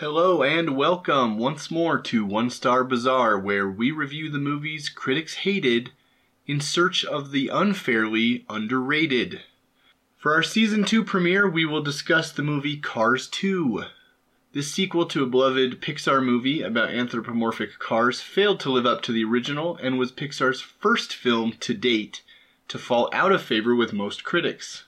Hello and welcome once more to One Star Bazaar, where we review the movies critics hated in search of the unfairly underrated. For our season 2 premiere, we will discuss the movie Cars 2. This sequel to a beloved Pixar movie about anthropomorphic cars failed to live up to the original and was Pixar's first film to date to fall out of favor with most critics.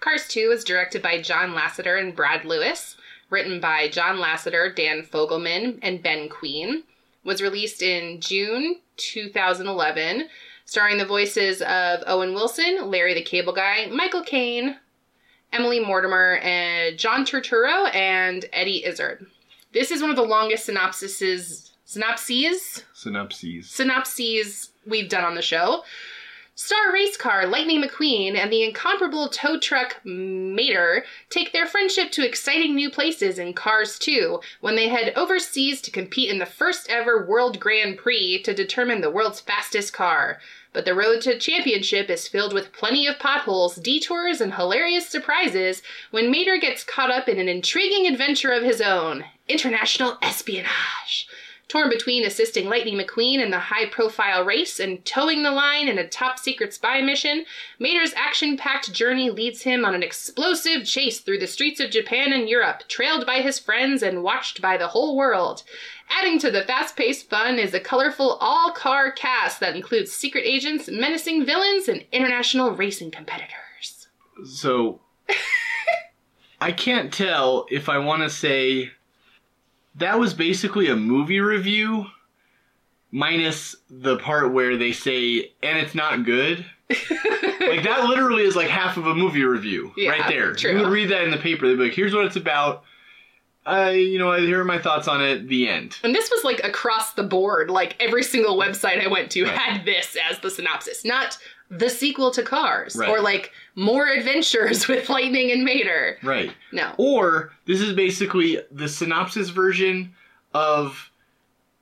Cars 2 was directed by John Lasseter and Brad Lewis, written by John Lasseter, Dan Fogelman, and Ben Queen. Was released in June 2011, starring the voices of Owen Wilson, Larry the Cable Guy, Michael Caine, Emily Mortimer, and John Turturro, and Eddie Izzard. This is one of the longest synopsises, synopses, Synopses. synopses we've done on the show. Star race car Lightning McQueen and the incomparable tow truck Mater take their friendship to exciting new places in Cars 2 when they head overseas to compete in the first ever World Grand Prix to determine the world's fastest car. But the road to championship is filled with plenty of potholes, detours, and hilarious surprises when Mater gets caught up in an intriguing adventure of his own international espionage. Torn between assisting Lightning McQueen in the high profile race and towing the line in a top secret spy mission, Mater's action packed journey leads him on an explosive chase through the streets of Japan and Europe, trailed by his friends and watched by the whole world. Adding to the fast paced fun is a colorful all car cast that includes secret agents, menacing villains, and international racing competitors. So, I can't tell if I want to say that was basically a movie review, minus the part where they say, and it's not good. like, that literally is like half of a movie review Yeah, right there. true. You would read that in the paper. They'd be like, here's what it's about. I, you know, here are my thoughts on it. The end. And this was like across the board, like every single website I went to Right. had this as the synopsis, not the sequel to Cars Right. or like more adventures with Lightning and Mater. Right. No. Or this is basically the synopsis version of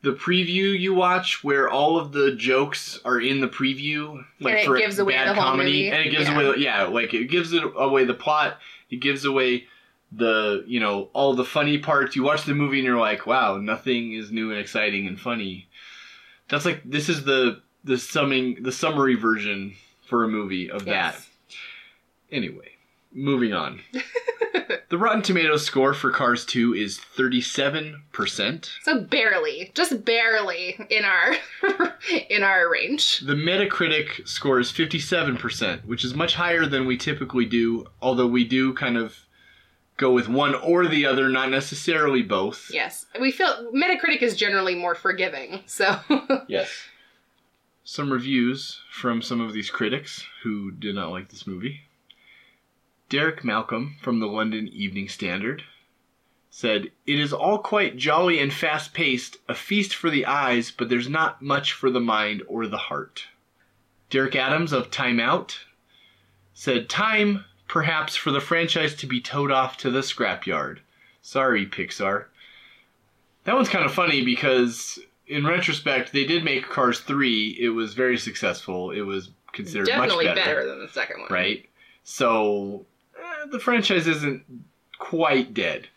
the preview you watch where all of the jokes are in the preview like And it for gives away bad the whole comedy movie? and it gives Yeah. away yeah like it gives it away the plot it gives away the you know all the funny parts you watch the movie and you're like wow nothing is new and exciting and funny that's like this is the the summing the summary version for a movie of that Anyway, moving on. the Rotten Tomatoes score for Cars 2 is 37%. So barely, just barely in our in our range. The Metacritic score is 57%, which is much higher than we typically do, although we do kind of go with one or the other, not necessarily both. Yes. We feel Metacritic is generally more forgiving. So Yes. Some reviews from some of these critics who did not like this movie. Derek Malcolm from the London Evening Standard said, It is all quite jolly and fast paced, a feast for the eyes, but there's not much for the mind or the heart. Derek Adams of Time Out said, Time, perhaps, for the franchise to be towed off to the scrapyard. Sorry, Pixar. That one's kind of funny because, in retrospect, they did make Cars 3. It was very successful. It was considered definitely much better. better than the second one. Right? So, eh, the franchise isn't quite dead.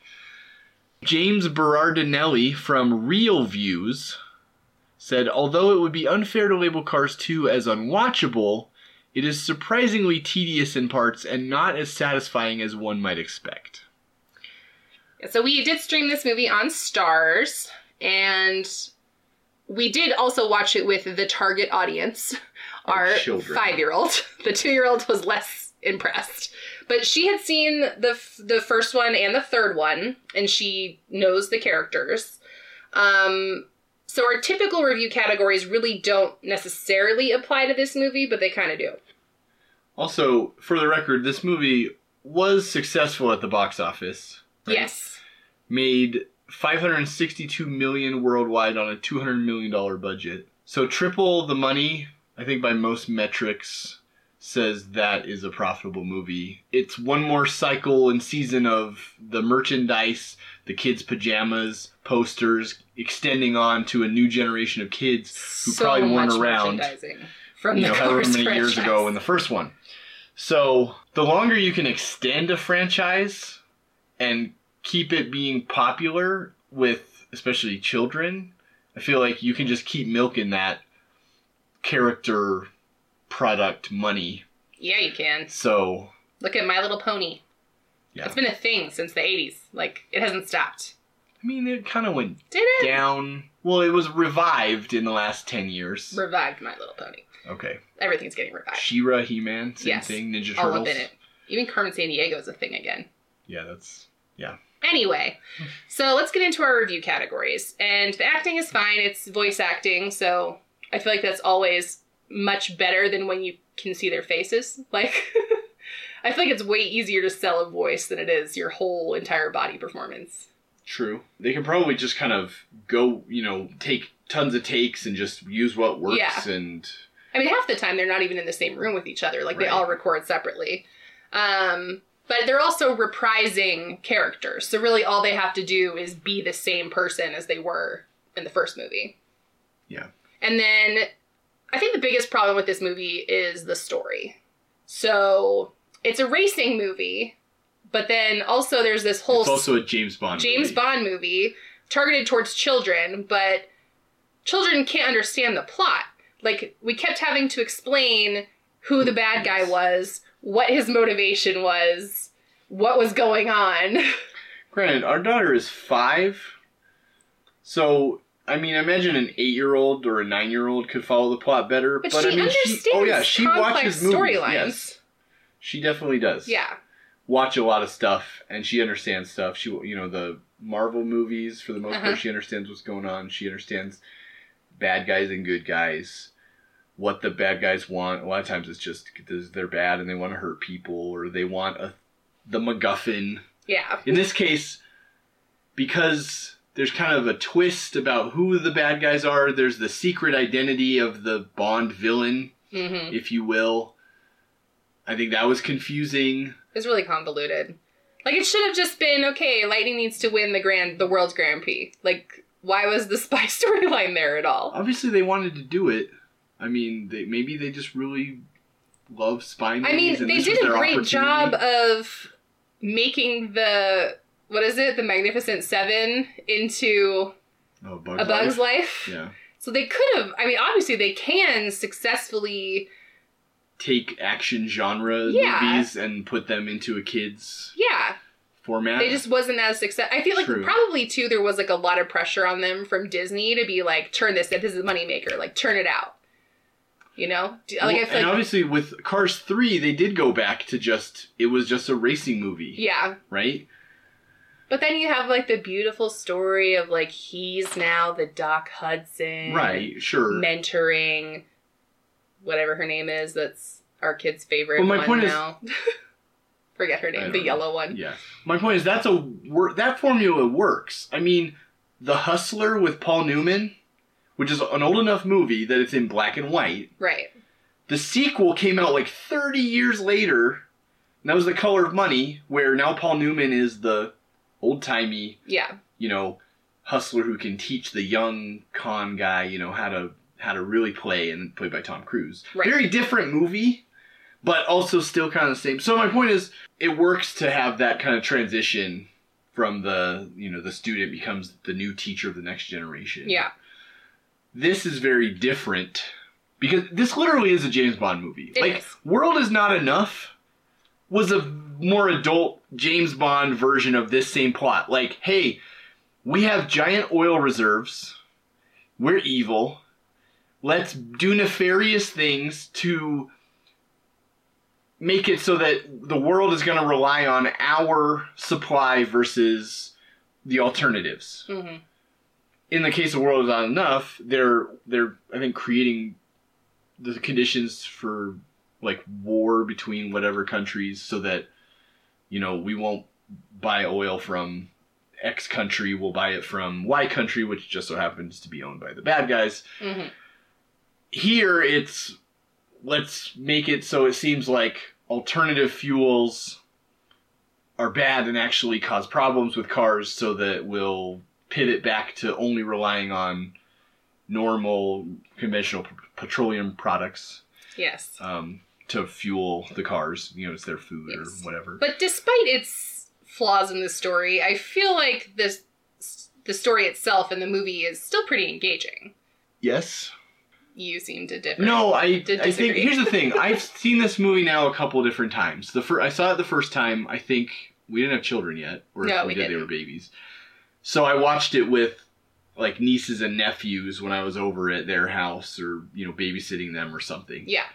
James Berardinelli from ReelViews said, although it would be unfair to label Cars 2 as unwatchable, it is surprisingly tedious in parts and not as satisfying as one might expect. So we did stream this movie on Starz, and we did also watch it with the target audience, Our our five-year-old. The two-year-old was less impressed, but she had seen the f- the first one and the third one, and she knows the characters. Um, so our typical review categories really don't necessarily apply to this movie, but they kind of do. Also, for the record, this movie was successful at the box office. right? Yes. made 562 million worldwide on a 200 million dollar budget. So triple the money, I think by most metrics says that is a profitable movie. It's one more cycle and season of the merchandise, the kids pajamas, posters extending on to a new generation of kids who so probably weren't around from you the know, however many years ago in the first one. So the longer you can extend a franchise and keep it being popular with especially children, I feel like you can just keep milking that character product money. Yeah, you can. So, Look at My Little Pony. Yeah. It's been a thing since the 80s. Like, it hasn't stopped. I mean, it kind of went Did it? down. Well, it was revived in the last 10 years. Revived My Little Pony. Okay. Everything's getting revived. She-Ra, He-Man, same Yes. thing. Ninja All Turtles. up in it. Even Carmen Sandiego is a thing again. Yeah, that's Anyway, so let's get into our review categories. And the acting is fine. It's voice acting, so I feel like that's always much better than when you can see their faces. Like, I feel like it's way easier to sell a voice than it is your whole entire body performance. true. They can probably just kind of go, you know, take tons of takes and just use what works Yeah. and I mean, half the time they're not even in the same room with each other. Like, they all record separately. Um, but they're also reprising characters. So, really, all they have to do is be the same person as they were in the first movie. Yeah. And then I think the biggest problem with this movie is the story. So, it's a racing movie, but then also there's this whole it's also a James Bond James movie. Bond movie targeted towards children, but children can't understand the plot. Like, we kept having to explain who the bad guy was, what his motivation was, what was going on. Granted, our daughter is five, so I mean, imagine an eight-year-old or a nine-year-old could follow the plot better. But, I she mean, understands oh yeah, she watches movies. storylines. Yes, she definitely does. Yeah. watch a lot of stuff, and she understands stuff. She, you know, the Marvel movies for the most Uh-huh. part, she understands what's going on. She understands bad guys and good guys. What the bad guys want. A lot of times, it's just because they're bad and they want to hurt people, or they want a the MacGuffin. Yeah. In this case, because there's kind of a twist about who the bad guys are, there's the secret identity of the Bond villain, hmm if you will. I think that was confusing. It's really convoluted. Like, it should have just been okay, Lightning needs to win the Grand, the world's Grand Prix. Like, why was the spy storyline there at all? Obviously, they wanted to do it. I mean, they, maybe they just really love spy movies. I mean, they did a great job of making the what is it, the Magnificent Seven into Oh, Bug's a Bug's Life. Yeah, So they could have. I mean, obviously they can successfully. take action genre Yeah. movies and put them into a kids Yeah, format. they just wasn't as success. I feel like True. probably too there was like a lot of pressure on them from Disney to be like, turn this. This is a moneymaker. Like, turn it out. You know, Do- like I Well, feel and like obviously with Cars three, they did go back to just it was just a racing movie, yeah. right? But then you have like the beautiful story of like he's now the Doc Hudson, Right, sure. mentoring whatever her name is that's our kid's favorite Well, my point is- now. Forget her name, the know. yellow one. Yeah. My point is that's a that formula works. I mean, The Hustler with Paul Newman, which is an old enough movie that it's in black and white. Right. The sequel came out like 30 years later. And that was The Color of Money, where now Paul Newman is the old-timey, Yeah. you know, hustler who can teach the young con guy, you know, how to how to really play and played by Tom Cruise. Right. Very different movie, but also still kind of the same. So my point is it works to have that kind of transition from the, you know, the student becomes the new teacher of the next generation. Yeah. This is very different because this literally is a James Bond movie. It like is. World is Not Enough was a more adult James Bond version of this same plot. Like, hey, we have giant oil reserves. We're evil. Let's do nefarious things to make it so that the world is going to rely on our supply versus the alternatives hmm in the case of World is Not Enough, they're they're I think creating the conditions for like war between whatever countries so that you know we won't buy oil from X country, we'll buy it from Y country, which just so happens to be owned by the bad guys. hmm Here it's let's make it so it seems like alternative fuels are bad and actually cause problems with cars so that we'll pivot back to only relying on normal conventional p- petroleum products Yes. um, to fuel the cars. You know, it's their food Yes. or whatever. But despite its flaws in the story, I feel like this the story itself and the movie is still pretty engaging. Yes. You seem to differ. No, I I think here's the thing. I've seen this movie now a couple different times. The fir- I saw it the first time. I think we didn't have children yet, or No, if we, we did, they didn't. were babies. So I watched it with like nieces and nephews when I was over at their house, or you know, babysitting them or something. Yeah.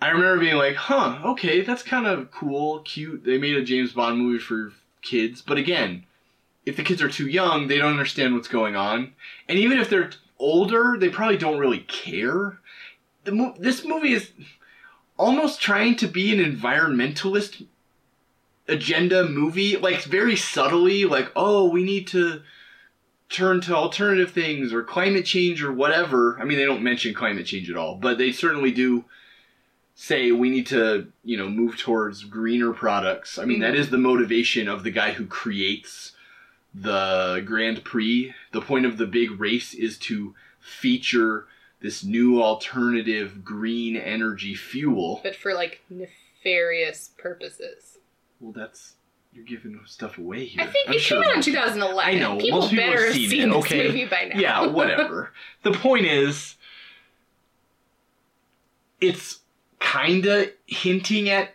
I remember being like, "Huh, okay, that's kind of cool, cute." They made a James Bond movie for kids, but again, if the kids are too young, they don't understand what's going on, and even if they're older, they probably don't really care. The mo- this movie is almost trying to be an environmentalist agenda movie, like very subtly, like, "Oh, we need to." turn to alternative things or climate change or whatever. I mean, they don't mention climate change at all, but they certainly do say we need to, you know, move towards greener products. I mean, that mm-hmm. is the motivation of the guy who creates the Grand Prix. The point of the big race is to feature this new alternative green energy fuel. But for like nefarious purposes. Well, that's you're giving stuff away here. I think I'm it sure came out in 2011. I know, People most people better have seen seen, this okay? movie by now. Yeah, whatever. the point is, it's kind of hinting at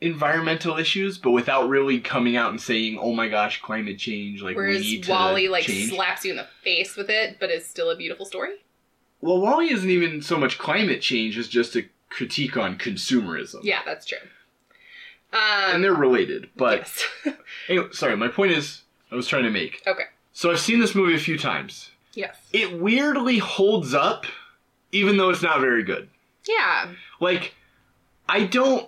environmental issues, but without really coming out and saying, "Oh my gosh, climate change!" Like we Whereas need to WALL-E like change. slaps you in the face with it, but it's still a beautiful story. well, WALL-E isn't even so much climate change as just a critique on consumerism. Yeah, that's true. Um, and they're related. But yes. anyway, sorry, my point is, I was trying to make. okay. So I've seen this movie a few times. Yes. It weirdly holds up, even though it's not very good. Yeah. like i don't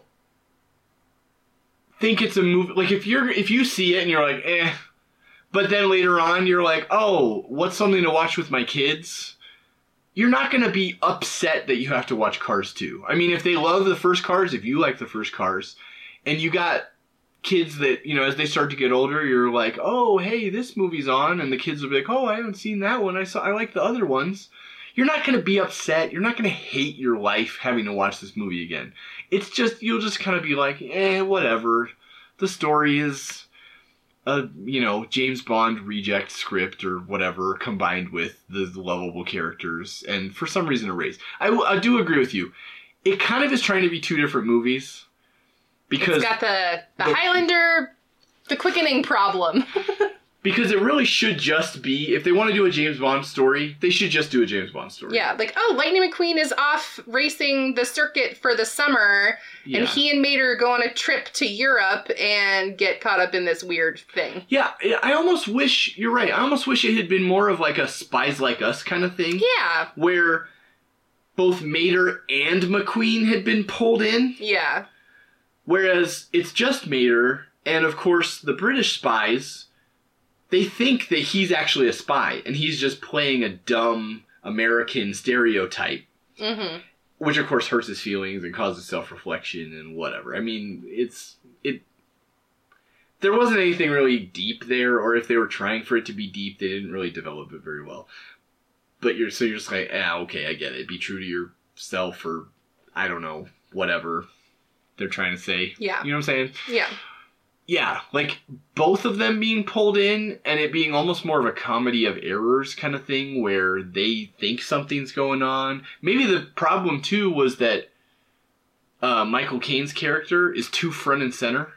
think it's a movie like if you're if you see it and you're like eh but then later on you're like oh what's something to watch with my kids you're not going to be upset that you have to watch cars 2 i mean if they love the first cars if you like the first cars and you got kids that you know as they start to get older you're like oh hey this movie's on and the kids will be like oh i haven't seen that one i saw i like the other ones you're not going to be upset. You're not going to hate your life having to watch this movie again. It's just you'll just kind of be like, eh, whatever. The story is a you know James Bond reject script or whatever combined with the, lovable characters, and for some reason. I, w- I do agree with you. It kind of is trying to be two different movies because It's got the the the- Highlander, the quickening problem. because it really should just be if they want to do a James Bond story, they should just do a James Bond story. yeah, like oh, Lightning McQueen is off racing the circuit for the summer, Yeah. and he and Mater go on a trip to Europe and get caught up in this weird thing. Yeah, I almost wish you're right. I almost wish it had been more of like a spies like us kind of thing, Yeah, where both Mater and McQueen had been pulled in, yeah, whereas it's just Mater and of course the British spies. They think that he's actually a spy and he's just playing a dumb American stereotype, mm-hmm. which of course hurts his feelings and causes self-reflection and whatever. I mean, it's it there wasn't anything really deep there, or if they were trying for it to be deep, they didn't really develop it very well. But you're so you're just like, ah, okay, I get it. Be true to yourself, or I don't know, whatever they're trying to say. Yeah. you know what I'm saying? yeah, Yeah, like both of them being pulled in, and it being almost more of a comedy of errors kind of thing, where they think something's going on. Maybe the problem too was that uh, Michael Caine's character is too front and center,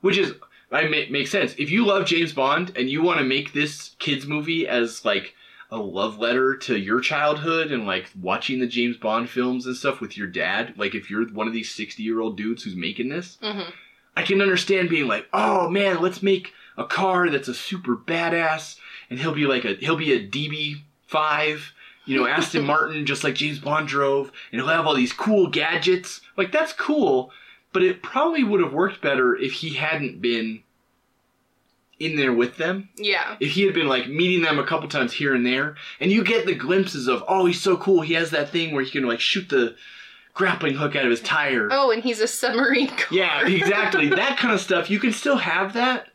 which is I make, makes sense. If you love James Bond and you want to make this kids movie as like a love letter to your childhood and like watching the James Bond films and stuff with your dad, like if you're one of these 60 year old dudes who's making this, mm-hmm. I can understand being like, oh man, let's make a car that's a super badass, and he'll be like a he'll be a DB five, you know, Aston Martin, just like James Bond drove, and he'll have all these cool gadgets. Like that's cool, but it probably would have worked better if he hadn't been in there with them. yeah, If he had been like meeting them a couple times here and there, and you get the glimpses of, oh, he's so cool. He has that thing where he can like shoot the grappling hook out of his tire. Oh, and he's a submarine. car. Yeah, exactly. that kind of stuff. You can still have that,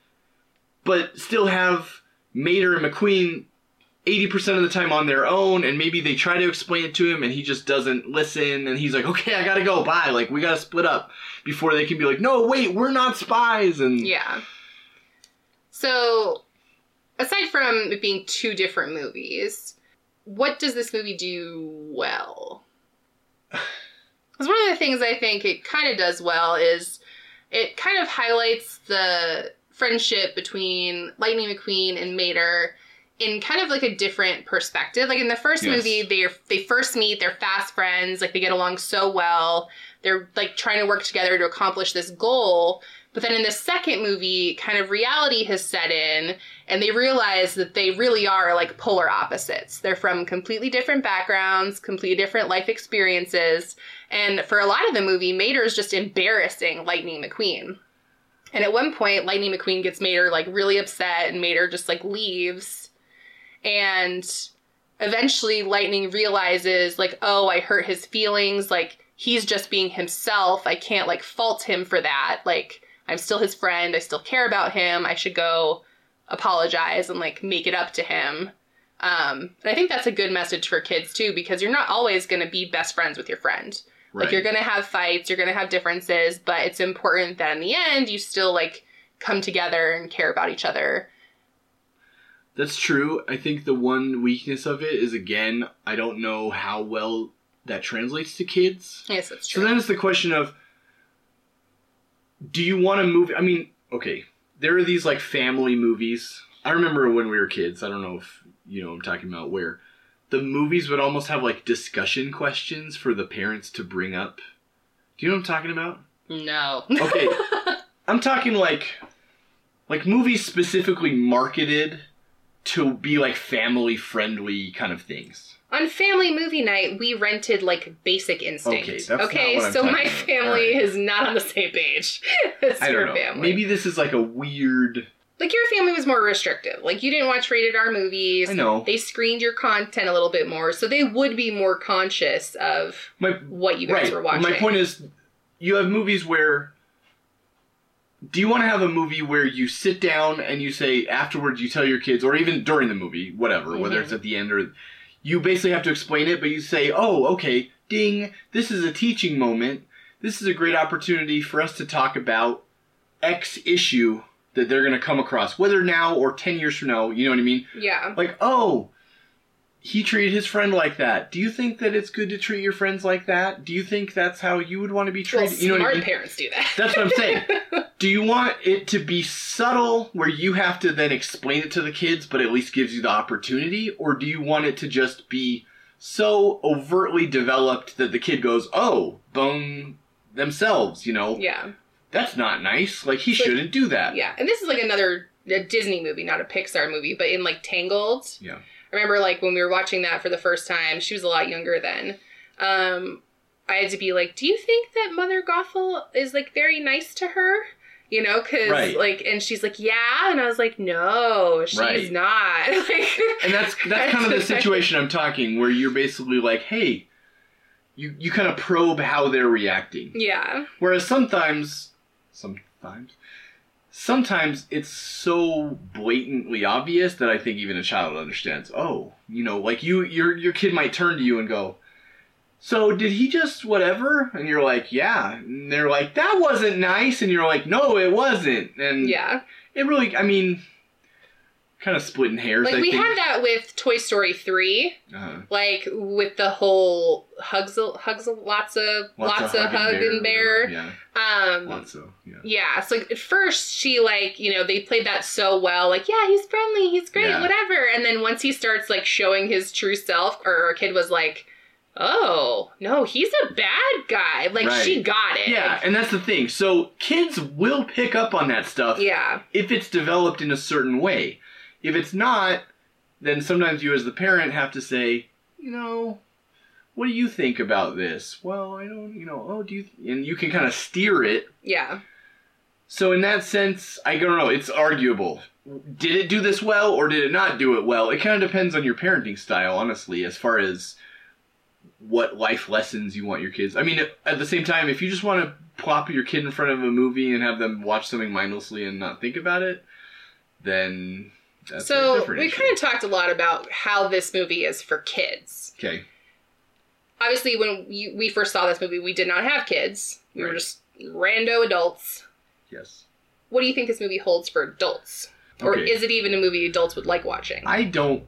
but still have Mater and McQueen 80% of the time on their own, and maybe they try to explain it to him and he just doesn't listen, and he's like, okay, I gotta go, bye. Like, we gotta split up before they can be like, no, wait, we're not spies. And yeah. So, aside from it being two different movies, what does this movie do well? Because one of the things I think it kind of does well is it kind of highlights the friendship between Lightning McQueen and Mater in kind of like a different perspective. Like in the first Yes. movie, they they first meet, they're fast friends, like they get along so well. They're like trying to work together to accomplish this goal. But then in the second movie, kind of reality has set in, and they realize that they really are like polar opposites. They're from completely different backgrounds, completely different life experiences. And for a lot of the movie, Mater is just embarrassing Lightning McQueen. And at one point, Lightning McQueen gets Mater like really upset, and Mater just like leaves. And eventually, Lightning realizes, like, oh, I hurt his feelings. Like, he's just being himself. I can't like fault him for that. Like, I'm still his friend. I still care about him. I should go apologize and like make it up to him. Um, and I think that's a good message for kids too, because you're not always going to be best friends with your friend. Right. Like you're gonna have fights, you're gonna have differences, but it's important that in the end you still like come together and care about each other. That's true. I think the one weakness of it is again, I don't know how well that translates to kids. Yes, that's true. So then it's the question of do you want to move I mean, okay, there are these like family movies. I remember when we were kids, I don't know if you know what I'm talking about where the movies would almost have like discussion questions for the parents to bring up. Do you know what I'm talking about? no. Okay. I'm talking like like movies specifically marketed to be like family friendly kind of things. On family movie night, we rented like Basic Instinct. Okay, that's not what I'm so my about. family is not on the same page as I your don't know. family. Maybe this is like a weird like your family was more restrictive. Like you didn't watch rated R movies. I know. They screened your content a little bit more, so they would be more conscious of My what you guys right. were watching. My point is you have movies where do you want to have a movie where you sit down and you say afterwards you tell your kids or even during the movie whatever whether Mhm. it's at the end or you basically have to explain it but you say oh okay ding this is a teaching moment this is a great opportunity for us to talk about x issue that they're going to come across whether now or 10 years from now you know what i mean yeah. like oh he treated his friend like that do you think that it's good to treat your friends like that do you think that's how you would want to be Well, treated you know what smart i mean parents do that. that's what I'm saying. Do you want it to be subtle where you have to then explain it to the kids, but at least gives you the opportunity? Or do you want it to just be so overtly developed that the kid goes, oh, bone themselves, you know? yeah. That's not nice. Like, he shouldn't do that. Yeah, and this is like another a Disney movie, not a Pixar movie, but in like Tangled. Yeah. I remember like when we were watching that for the first time. She was a lot younger then. Um, I had to be like, "Do you think that Mother Gothel is like very nice to her?" You know, because Right. like, and she's like, "Yeah," and I was like, "No, she's Right. not." like, And that's that's kind of the situation I'm talking, where you're basically like, hey, you, you kind of probe how they're reacting. yeah, Whereas sometimes, sometimes, sometimes it's so blatantly obvious that I think even a child understands. Oh, you know, like you, your your kid might turn to you and go, "So did he just whatever?" And you're like, "Yeah." And they're like, "That wasn't nice," and you're like, "No, it wasn't." And yeah. it really, I mean, kind of splitting hairs. Like I we think. had that with Toy Story three. Uh, like with the whole hugs hugs lots of lots, of hug and bear. Yeah, Um lots of yeah. yeah, so at first she like, you know, they played that so well, like, yeah, he's friendly, he's great, Yeah. whatever. And then once he starts like showing his true self, or our kid was like, Oh, no, he's a bad guy. Like Right. she got it. Yeah, and that's the thing. So kids will pick up on that stuff Yeah. if it's developed in a certain way. If it's not, then sometimes you as the parent have to say, you know, what do you think about this? Well, I don't, you know, oh, do you, and you can kind of steer it. Yeah. So in that sense, I don't know, it's arguable. Did it do this well or did it not do it well? It kind of depends on your parenting style, honestly, as far as what life lessons you want your kids. I mean, at the same time, if you just want to plop your kid in front of a movie and have them watch something mindlessly and not think about it, then that's so we issue. kind of talked a lot about how this movie is for kids. okay. Obviously, when we first saw this movie, we did not have kids. We were just rando adults. Yes. What do you think this movie holds for adults? Or is it even a movie adults would like watching? I don't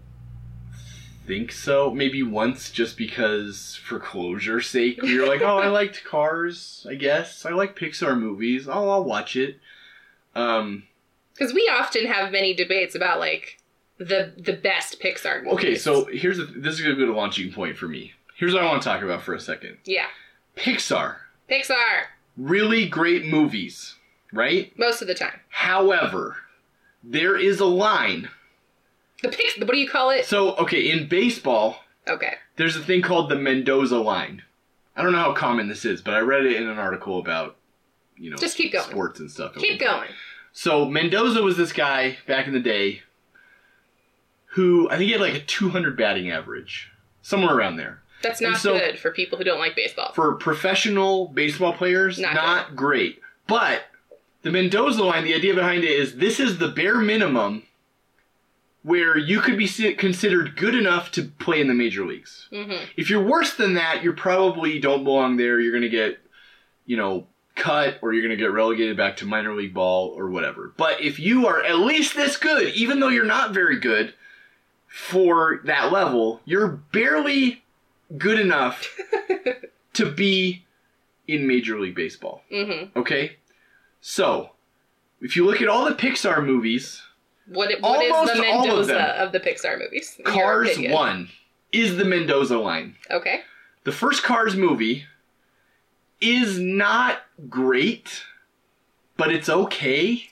think so. Maybe once, just because for closure's sake, you're like, oh, I liked Cars. I guess I like Pixar movies. Oh, I'll watch it. Um. Because we often have many debates about like the the best Pixar movies. Okay, so here's a, this is a good launching point for me. Here's what I want to talk about for a second. yeah, Pixar, Pixar really great movies, right? most of the time. However, there is a line. The Pix. What do you call it? So, okay, in baseball, Okay. there's a thing called the Mendoza line. I don't know how common this is, but I read it in an article about, you know, Just keep going. sports and stuff. Keep going. So Mendoza was this guy back in the day who I think he had like a 200 batting average, somewhere around there. That's not so- good for people who don't like baseball. For professional baseball players, Not not, great. But the Mendoza line, the idea behind it is this is the bare minimum where you could be considered good enough to play in the major leagues. hmm If you're worse than that, you probably don't belong there. You're going to get, you know, cut or you're going to get relegated back to minor league ball or whatever. But if you are at least this good, even though you're not very good for that level, you're barely good enough to be in Major League Baseball. hmm Okay? So, if you look at all the Pixar movies, What, what is the all of Mendoza them. of, the Pixar movies? Cars 1 is the Mendoza line. Okay. The first Cars movie is not great, but it's okay,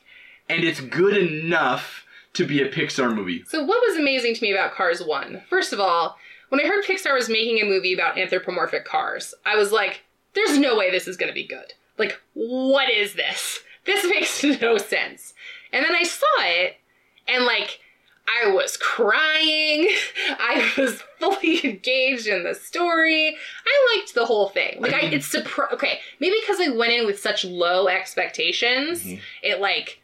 and it's good enough to be a Pixar movie. So what was amazing to me about Cars 1? First of all, when I heard Pixar was making a movie about anthropomorphic cars, I was like, there's no way this is going to be good. Like, what is this? This makes no sense. And then I saw it, and like, I was crying. I was fully engaged in the story. I liked the whole thing. Like, I, it's surpri- Okay, maybe because I went in with such low expectations, Mhm. it like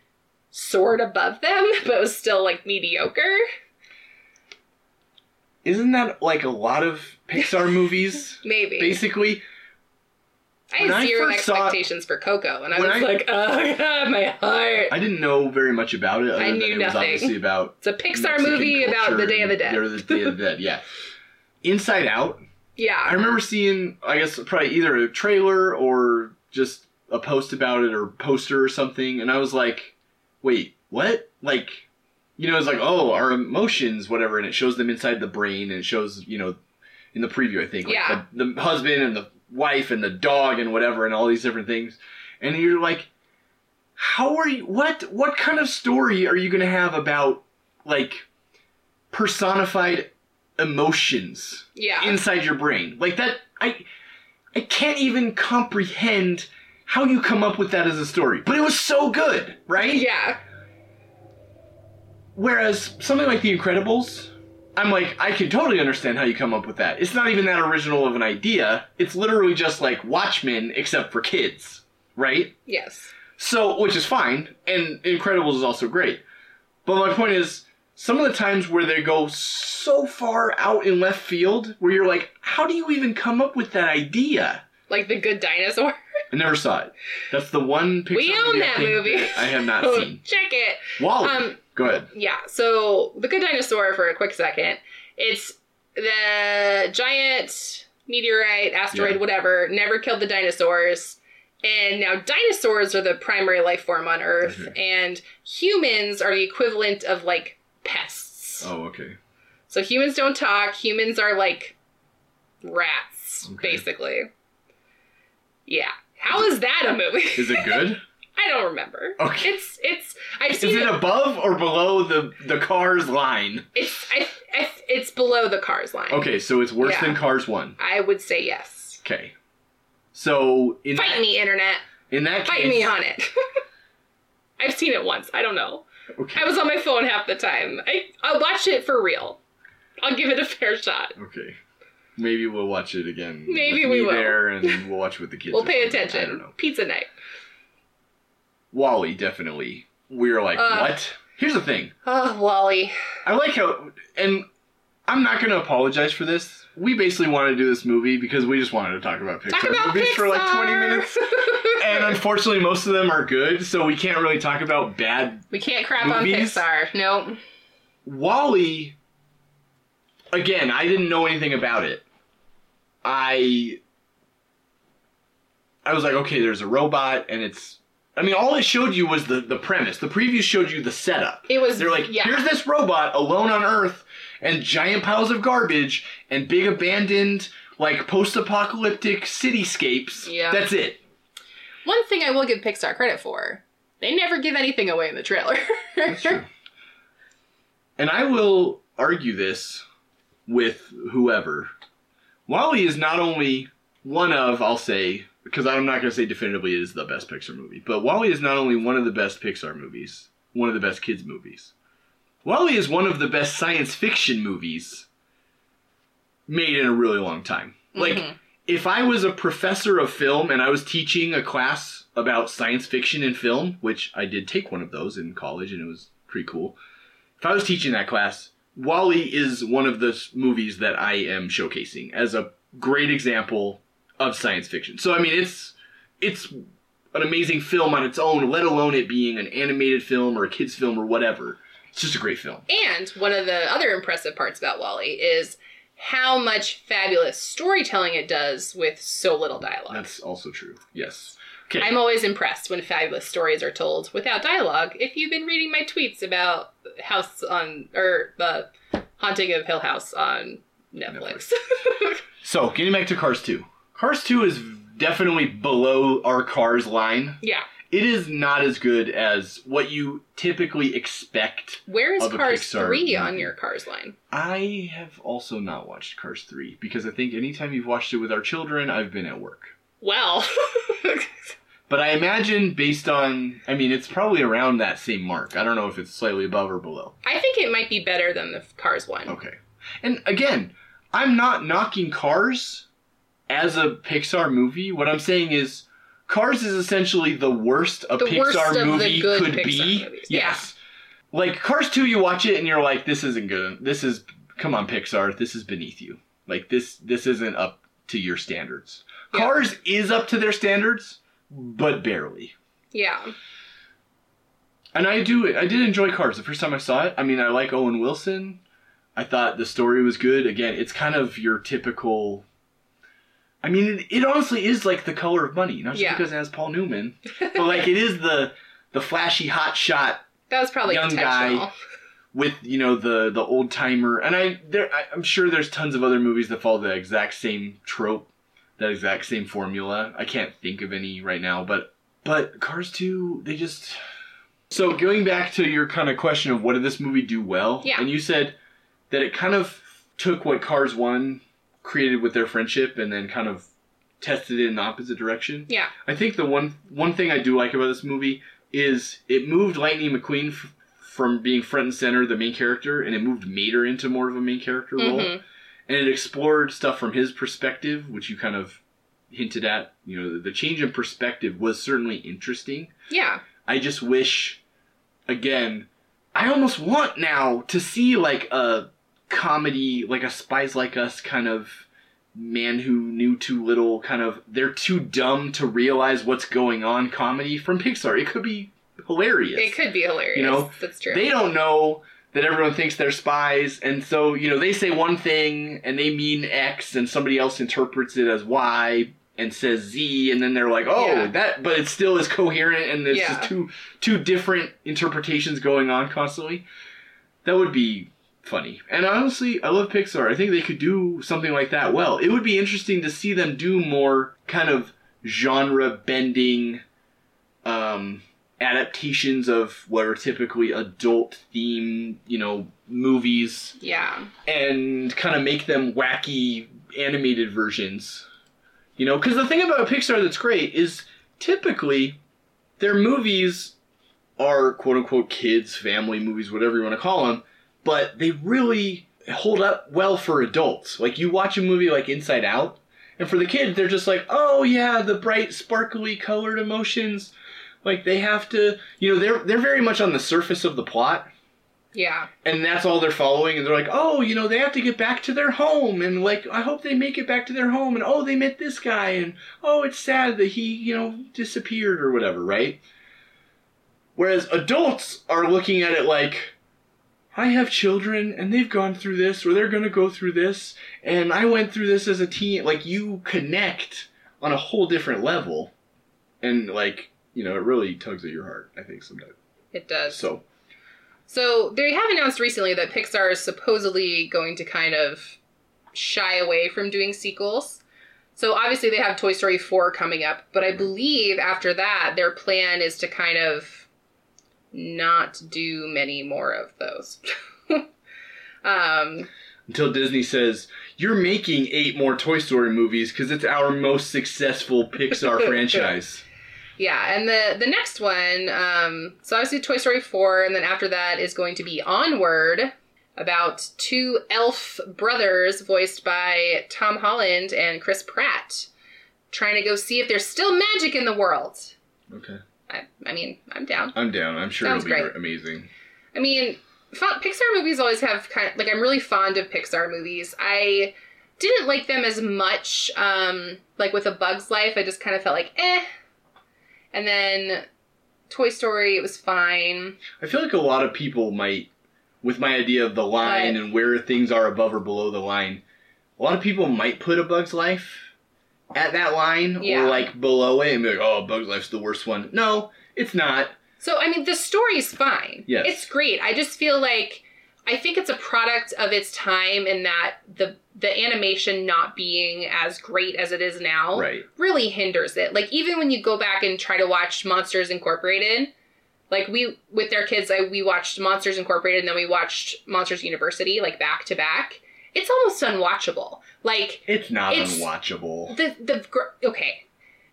soared above them, but was still like mediocre. Isn't that like a lot of Pixar movies? Maybe. Basically, I when had I zero saw- expectations for Coco, and I was I- like, oh god, my heart. I didn't know very much about it. I knew it was nothing. obviously about It's a Pixar Mexican movie about the Day of the Dead. Or the Day of the Dead, yeah. Inside Out. Yeah. I remember seeing, I guess, probably either a trailer or just a post about it or poster or something, and I was like, wait, what? Like, you know, it's like, oh, our emotions, whatever, and it shows them inside the brain, and it shows, you know, in the preview, I think, like Yeah. the, the husband and the wife and the dog and whatever, and all these different things, and you're like, how are you? What what kind of story are you gonna have about like personified emotions? Yeah. inside your brain. Like that I I can't even comprehend how you come up with that as a story. But it was so good, right? yeah. Whereas something like The Incredibles, I'm like, I can totally understand how you come up with that. It's not even that original of an idea. It's literally just like Watchmen except for kids, right? Yes. So, which is fine, and Incredibles is also great. But my point is, some of the times where they go so far out in left field, where you're like, how do you even come up with that idea? Like the Good Dinosaur. I never saw it. That's the one Pixar we own that movie. I have not seen. Check it. WALL-E. Um, Go ahead. Yeah. So the Good Dinosaur, for a quick second, it's the giant meteorite, asteroid, Yeah. whatever, never killed the dinosaurs. And now dinosaurs are the primary life form on Earth, Mhm. and humans are the equivalent of like pests. Oh, okay. So humans don't talk. Humans are like rats, Okay. basically. Yeah. How is that a movie? Is it good? I don't remember. Okay. It's it's I've Is it it. above or below the the Cars line? it's I, I, it's below the Cars line. Okay, so it's worse Yeah. than Cars One. I would say yes. Okay. So in Fight that, me, internet. in that Fight case, me on it. I've seen it once. I don't know. Okay. I was on my phone half the time. I I watched it for real. I'll give it a fair shot. Okay. Maybe we'll watch it again. Maybe we will. there, and we'll watch it with the kids. We'll pay attention. I don't know. Pizza night. WALL-E definitely. We were like, Uh. what? Here's the thing. Oh, WALL-E. I like how, and I'm not going to apologize for this. We basically wanted to do this movie because we just wanted to talk about Pixar Talk about movies Pixar. for like 20 minutes. and unfortunately, most of them are good, so we can't really talk about bad. we can't crap Movies? on Pixar. Nope. WALL-E. Again, I didn't know anything about it. I. I was like, okay, there's a robot, and it's. I mean, all it showed you was the the premise. The preview showed you the setup. It was. They're like, yeah. here's this robot alone on Earth, and giant piles of garbage, and big abandoned, like post-apocalyptic cityscapes. Yeah. That's it. One thing I will give Pixar credit for: they never give anything away in the trailer. That's true. and I will argue this with whoever. WALL-E is not only one of, I'll say, because I'm not going to say definitively it is the best Pixar movie, but WALL-E is not only one of the best Pixar movies, one of the best kids movies. WALL-E is one of the best science fiction movies made in a really long time. Like, Mhm. if I was a professor of film and I was teaching a class about science fiction and film, which I did take one of those in college and it was pretty cool. If I was teaching that class, WALL-E is one of the movies that I am showcasing as a great example of science fiction. So I mean, it's it's an amazing film on its own, let alone it being an animated film or a kids film or whatever. It's just a great film. And one of the other impressive parts about WALL-E is how much fabulous storytelling it does with so little dialogue. That's also true. Yes. Okay. I'm always impressed when fabulous stories are told without dialogue. If you've been reading my tweets about House on or the Haunting of Hill House on Netflix. So, getting back to Cars 2. Cars 2 is definitely below our Cars line. yeah. It is not as good as what you typically expect. Where is Of a Cars Pixar 3 on your Cars line? I have also not watched Cars 3 because I think anytime you've watched it with our children, I've been at work. Well, But I imagine based on, I mean, it's probably around that same mark. I don't know if it's slightly above or below. I think it might be better than the Cars one. Okay. And again, I'm not knocking Cars as a Pixar movie. What I'm saying is Cars is essentially the worst a The Pixar worst movie good could Pixar be. movies. Yes. Like Cars 2 you watch it and you're like this isn't good. This is come on Pixar, this is beneath you. Like this this isn't up to your standards. Yeah. Cars is up to their standards, but barely. Yeah. And I do I did enjoy Cars the first time I saw it. I mean, I like Owen Wilson. I thought the story was good. Again, it's kind of your typical I mean, it, it honestly is like the color of money, not just Yeah. because it has Paul Newman, but like it is the the flashy hot shot That was probably Young guy. intentional. with you know the the old timer. And I there I, I'm sure there's tons of other movies that follow the exact same trope, that exact same formula. I can't think of any right now, but but Cars 2, they just So going back to your kind of question of what did this movie do well? Yeah. And you said that it kind of took what Cars 1 created with their friendship and then kind of tested it in the opposite direction. Yeah. I think the one one thing I do like about this movie is it moved Lightning McQueen f- from being front and center, the main character, and it moved Mater into more of a main character role, Mhm. and it explored stuff from his perspective, which you kind of hinted at. You know, the change in perspective was certainly interesting. Yeah. I just wish, again, I almost want now to see like a comedy, like a Spies Like Us kind of man who knew too little, kind of they're too dumb to realize what's going on comedy from Pixar. It could be hilarious. It could be hilarious. You know, That's true. They don't know that everyone thinks they're spies, and so you know they say one thing and they mean X, and somebody else interprets it as Y and says Z, and then they're like, oh, Yeah. that, but it still is coherent, and there's Yeah. just two two different interpretations going on constantly. That would be funny. And honestly, I love Pixar. I think they could do something like that well. It would be interesting to see them do more kind of genre bending um, adaptations of what are typically adult theme, you know, movies yeah. and kind of make them wacky animated versions. You know, because the thing about Pixar that's great is typically their movies are quote unquote kids, family movies, whatever you want to call them, but they really hold up well for adults. Like you watch a movie like Inside Out, and for the kids, they're just like, oh yeah, the bright, sparkly, colored emotions. Like they have to, you know, they're they're very much on the surface of the plot, Yeah. and that's all they're following and they're like oh you know they have to get back to their home and like i hope they make it back to their home and oh they met this guy and oh it's sad that he you know disappeared or whatever right whereas adults are looking at it like i have children and they've gone through this or they're going to go through this and i went through this as a teen like you connect on a whole different level and like you know it really tugs at your heart i think sometimes It does. so So they have announced recently that Pixar is supposedly going to kind of shy away from doing sequels. So obviously they have Toy Story 4 coming up, but I mm-hmm. believe after that their plan is to kind of not do many more of those. um until Disney says you're making eight more Toy Story movies because it's our most successful Pixar franchise. yeah, and the the next one um so obviously Toy Story 4 and then after that is going to be Onward about two elf brothers voiced by Tom Holland and Chris Pratt trying to go see if there's still magic in the world. Okay, I, I mean, I'm down. I'm down. I'm sure Sounds it'll be great. amazing. I mean, fun, Pixar movies always have kind of like I'm really fond of Pixar movies. I didn't like them as much um like with A Bug's Life. I just kind of felt like eh. And then Toy Story it was fine. I feel like a lot of people might, with my idea of the line But- and where things are above or below the line, a lot of people might put A Bug's Life at that line Yeah. or like below it and be like, "Oh, Bug's Life's the worst one." No, it's not. So I mean, the story's fine. Yes. it's great. I just feel like I think it's a product of its time, in that the the animation not being as great as it is now Right. really hinders it. Like even when you go back and try to watch Monsters Incorporated, like we with their kids, I, we watched Monsters Incorporated and then we watched Monsters University like back to back. It's almost unwatchable. Like It's not It's- unwatchable. the the okay,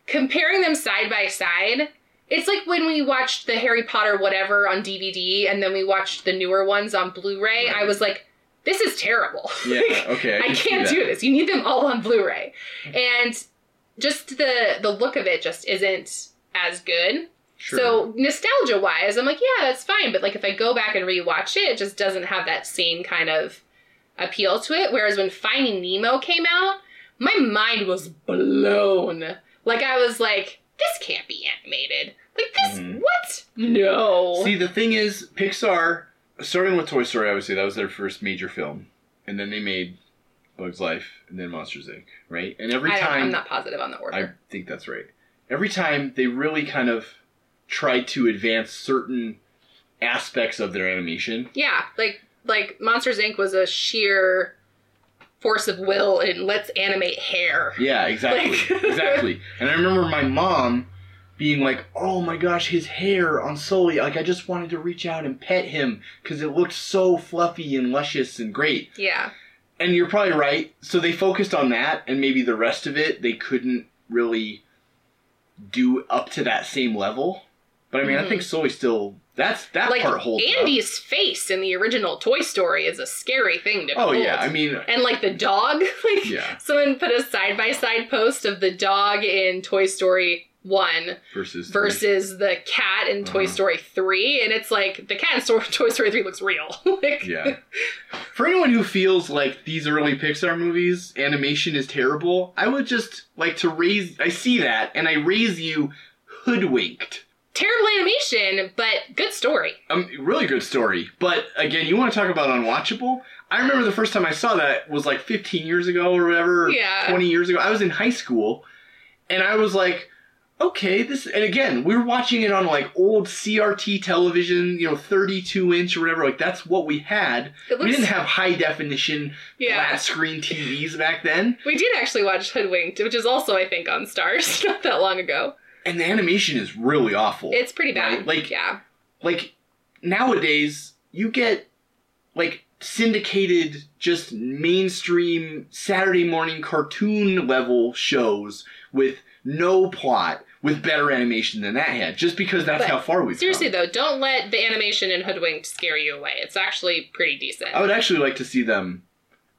comparing them side by side, it's like when we watched the Harry Potter whatever on DVD and then we watched the newer ones on Blu-ray. Right. I was like, this is terrible. Yeah. Like, Okay. I, I can see can't do this. You need them all on Blu-ray, and just the the look of it just isn't as good. Sure. So nostalgia wise, I'm like, yeah, that's fine. But like if I go back and rewatch it, it just doesn't have that same kind of appeal to it. Whereas when Finding Nemo came out, my mind was blown. Like I was like, this can't be animated. Like this, Mhm. what? No. See, the thing is, Pixar, starting with Toy Story, obviously, that was their first major film. And then they made Bug's Life and then Monsters, Inc., right? And every I time. I'm not positive on the order. I think that's right. Every time they really kind of tried to advance certain aspects of their animation. yeah, like like Monsters Inc. was a sheer force of will and let's animate hair. Yeah, exactly. Like- exactly. And I remember my mom being like, "Oh my gosh, his hair on Sully! Like I just wanted to reach out and pet him because it looked so fluffy and luscious and great." Yeah. And you're probably right. So they focused on that, and maybe the rest of it they couldn't really do up to that same level. But I mean, I Mhm. think Sully still that's that like part holds up. Andy's face in the original Toy Story is a scary thing to Oh behold. yeah, I mean, and like the dog, like Yeah. someone put a side by side post of the dog in Toy Story one versus versus the cat in Toy Uh-huh. Story three, and it's like the cat in Toy Story three looks real. like, Yeah. For anyone who feels like these early Pixar movies animation is terrible, I would just like to raise. I see that, and I raise you hoodwinked. Terrible animation, but good story. Um, really good story, but again, you want to talk about unwatchable? I remember the first time I saw that was like 15 years ago or whatever, Yeah. 20 years ago. I was in high school, and I was like, okay, this. And again, we were watching it on like old CRT television, you know, 32 inch or whatever. Like that's what we had. It we didn't have high definition yeah. flat screen TVs back then, We did actually watch Hoodwinked, which is also I think on Starz not that long ago. And the animation is really awful. It's pretty bad. Right, like- yeah, like nowadays you get like syndicated just mainstream Saturday morning cartoon level shows with no plot with better animation than that had just because that's But how far we've seriously come. though, don't let the animation in Hoodwinked scare you away. It's actually pretty decent. I would actually like to see them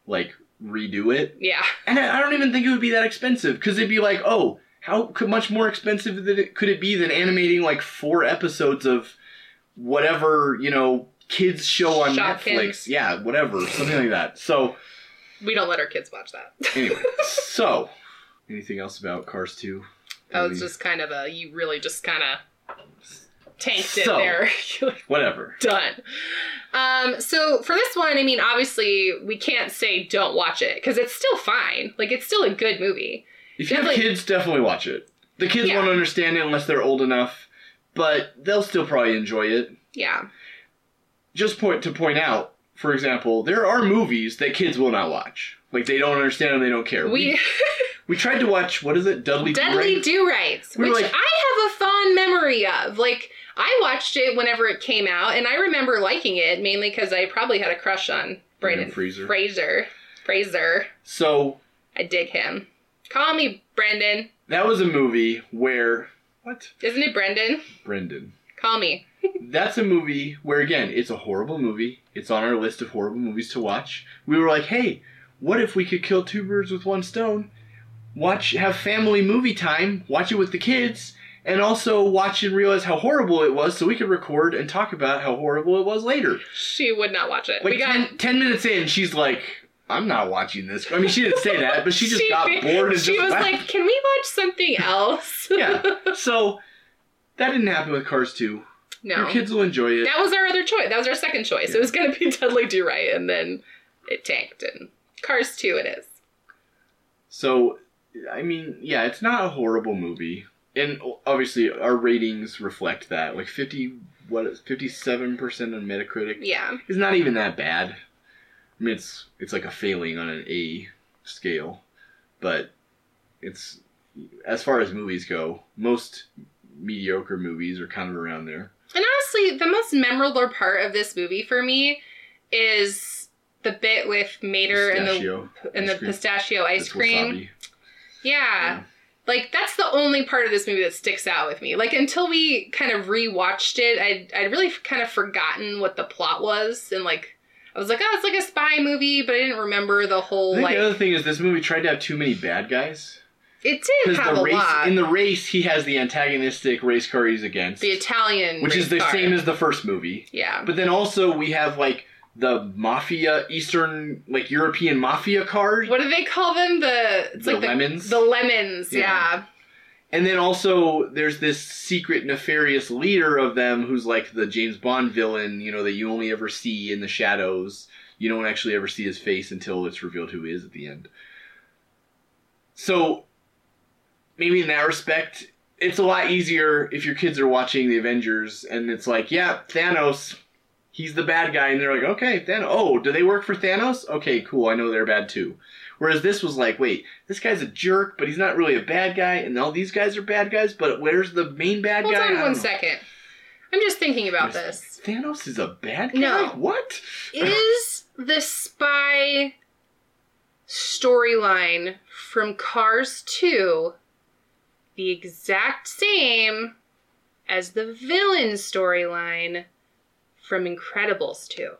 like redo it yeah, and I I don't even think it would be that expensive because they'd be like oh how could much more expensive than it, could it be than animating like four episodes of whatever you know kids show on. Netflix. Yeah, whatever, something like that. So We don't let our kids watch that. anyway, so anything else about Cars Two? That was just kind of a you really just kind of tanked it So- there. Like, whatever. Done. Um, so for this one, I mean, obviously we can't say don't watch it because it's still fine. Like it's still a good movie. If you have kids, definitely watch it. The kids Yeah. won't understand it unless they're old enough, but they'll still probably enjoy it. Yeah. Just point to point out, for example, there are movies that kids will not watch. Like they don't understand them, they don't care. We we tried to watch what is it, Dudley Do Deadly Right? Do Rights, We which were like- I have a fond memory of. Like I watched it whenever it came out, and I remember liking it mainly because I probably had a crush on Brandon Fraser. Fraser. Fraser. So I dig him. Call me Brendan. that was a movie where what? Isn't it Brendan? Brendan. Call me. That's a movie where again, it's a horrible movie. It's on our list of horrible movies to watch. We were like, hey, what if we could kill two birds with one stone? Watch have family movie time, watch it with the kids, and also watch and realize how horrible it was so we could record and talk about how horrible it was later. She would not watch it. Like we got ten, 10 minutes in, she's like, I'm not watching this. I mean, she didn't say that, but she just She- got bored and She was like, "Can we watch something else?" yeah. So that didn't happen with Cars 2. no. Your kids will enjoy it. That was our other choice. That was our second choice. It was going to be Dudley Do Right, and then it tanked. And Cars 2 it is. So, I mean, yeah, it's not a horrible movie, and obviously our ratings reflect that. Like fifty, what is fifty-seven percent on Metacritic Yeah. It's not even that bad. I mean, it's it's like a failing on an A scale, but it's as far as movies go, most mediocre movies are kind of around there. And honestly, the most memorable part of this movie for me is the bit with Mater and the Pistachio and ice the cream. pistachio ice cream. Yeah. Yeah. Like that's the only part of this movie that sticks out with me. Like until we kind of rewatched it, I'd I'd really kind of forgotten what the plot was and like I was like, oh, it's like a spy movie, but I didn't remember the whole. I think like the other thing is this movie tried to have too many bad guys. it did have the a race lot. in the race, he has the antagonistic race car he's against, the Italian, which is the car. same as the first movie. yeah. But then also we have like the mafia, Eastern like European mafia card, What do they call them? The it's The like lemons? The, lemons, Yeah. yeah. And then also there's this secret nefarious leader of them who's like the James Bond villain, you know, that you only ever see in the shadows. You don't actually ever see his face until it's revealed who he is at the end. So maybe in that respect, it's a lot easier if your kids are watching the Avengers and it's like, yeah, Thanos, he's the bad guy, and they're like, okay, Thanos. Oh, do they work for Thanos? Okay, cool. I know they're bad too. Whereas this was like, wait, this guy's a jerk, but he's not really a bad guy, and all these guys are bad guys. But where's the main bad Hold guy? I on one second. I'm just thinking about There's- this. Thanos is a bad guy. No. What? Is the spy storyline from Cars 2 the exact same as the villain storyline from Incredibles 2?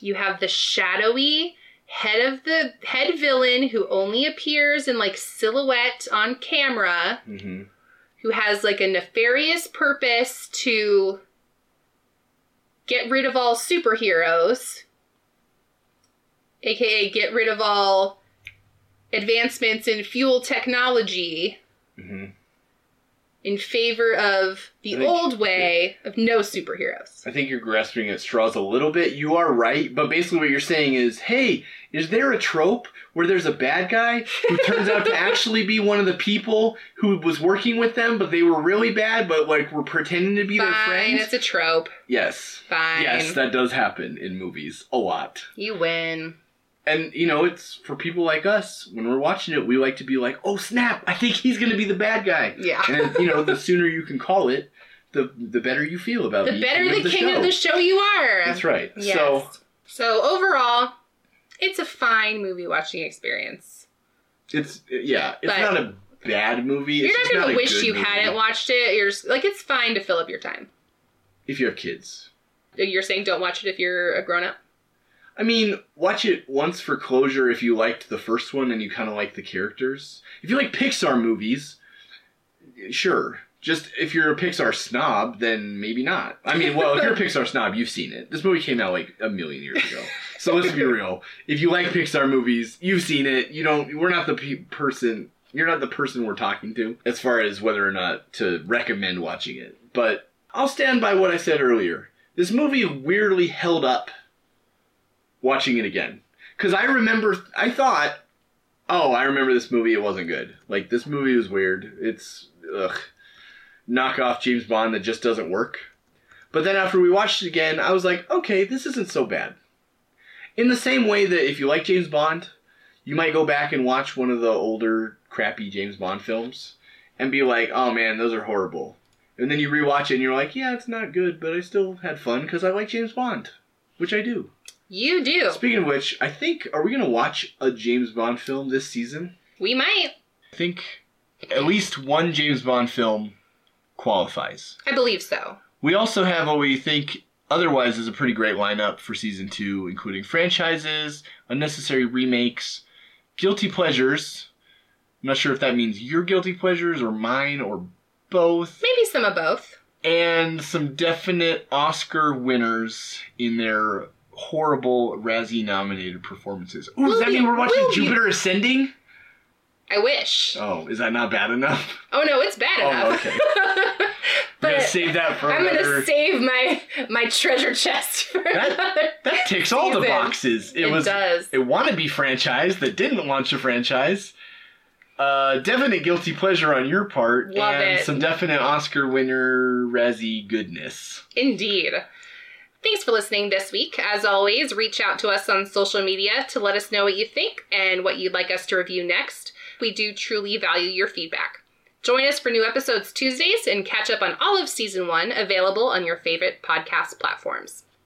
You have the shadowy head of the head villain who only appears in like silhouette on camera Mm-hmm. who has like a nefarious purpose to get rid of all superheroes, aka get rid of all advancements in fuel technology Mm-hmm. In favor of the think- old way of no superheroes. I think you're grasping at straws a little bit. You are right, but basically what you're saying is, hey, is there a trope where there's a bad guy who turns out to actually be one of the people who was working with them, but they were really bad, but like were pretending to be their Fine, friends? it's a trope. yes. Fine. Yes, that does happen in movies a lot. you win. And you know, it's for people like us. When we're watching it, we like to be like, "Oh snap! I think he's going to be the bad guy." Yeah. And you know, the sooner you can call it, the the better you feel about it. The better king the king show. of the show you are. That's right. Yes. So so overall, it's a fine movie watching experience. it's yeah, it's But- not a bad movie. You're it's not gonna not wish you movie. hadn't watched it. You're just, like it's fine to fill up your time. If you have kids, You're saying don't watch it if you're a grown up. I mean, watch it once for closure if you liked the first one and you kind of like the characters. If you like Pixar movies, sure, Just if you're a Pixar snob, then maybe not. I mean, well, if you're a Pixar snob, you've seen it. This movie came out like a million years ago. So let's be real. If you like Pixar movies, you've seen it. You don't. We're not the pe- person. You're not the person we're talking to as far as whether or not to recommend watching it. But I'll stand by what I said earlier. This movie weirdly held up watching it again. Because I remember, I thought, oh, I remember this movie, it wasn't good. Like, this movie was weird. It's, ugh, knockoff James Bond that just doesn't work. But then after we watched it again, I was like, okay, this isn't so bad. In the same way that if you like James Bond, you might go back and watch one of the older, crappy James Bond films and be like, oh man, those are horrible. And then you rewatch it and you're like, yeah, it's not good, but I still had fun because I like James Bond, which I do. You do. Speaking of which, I think are we gonna watch a James Bond film this season? We might. I think at least one James Bond film qualifies. I believe so. We also have what we think otherwise is a pretty great lineup for season two, including franchises, unnecessary remakes, guilty pleasures. I'm not sure if that means your guilty pleasures or mine or both, Maybe some of both. and some definite Oscar winners in their horrible Razzie nominated performances. Ooh, does that mean we're watching Jupiter Ascending? I wish. Oh, is that not bad enough? Oh no, it's bad Oh, enough. okay. But gonna save that for I'm another. gonna save my my treasure chest for That- another. That ticks all the boxes. It, It was does. a wannabe franchise that didn't launch a franchise. Uh, definite guilty pleasure on your part, Love and it. some definite Oscar winner Razzie goodness. Indeed. Thanks for listening this week. As always, reach out to us on social media to let us know what you think and what you'd like us to review next. We do truly value your feedback. Join us for new episodes Tuesdays and catch up on all of season one, available on your favorite podcast platforms.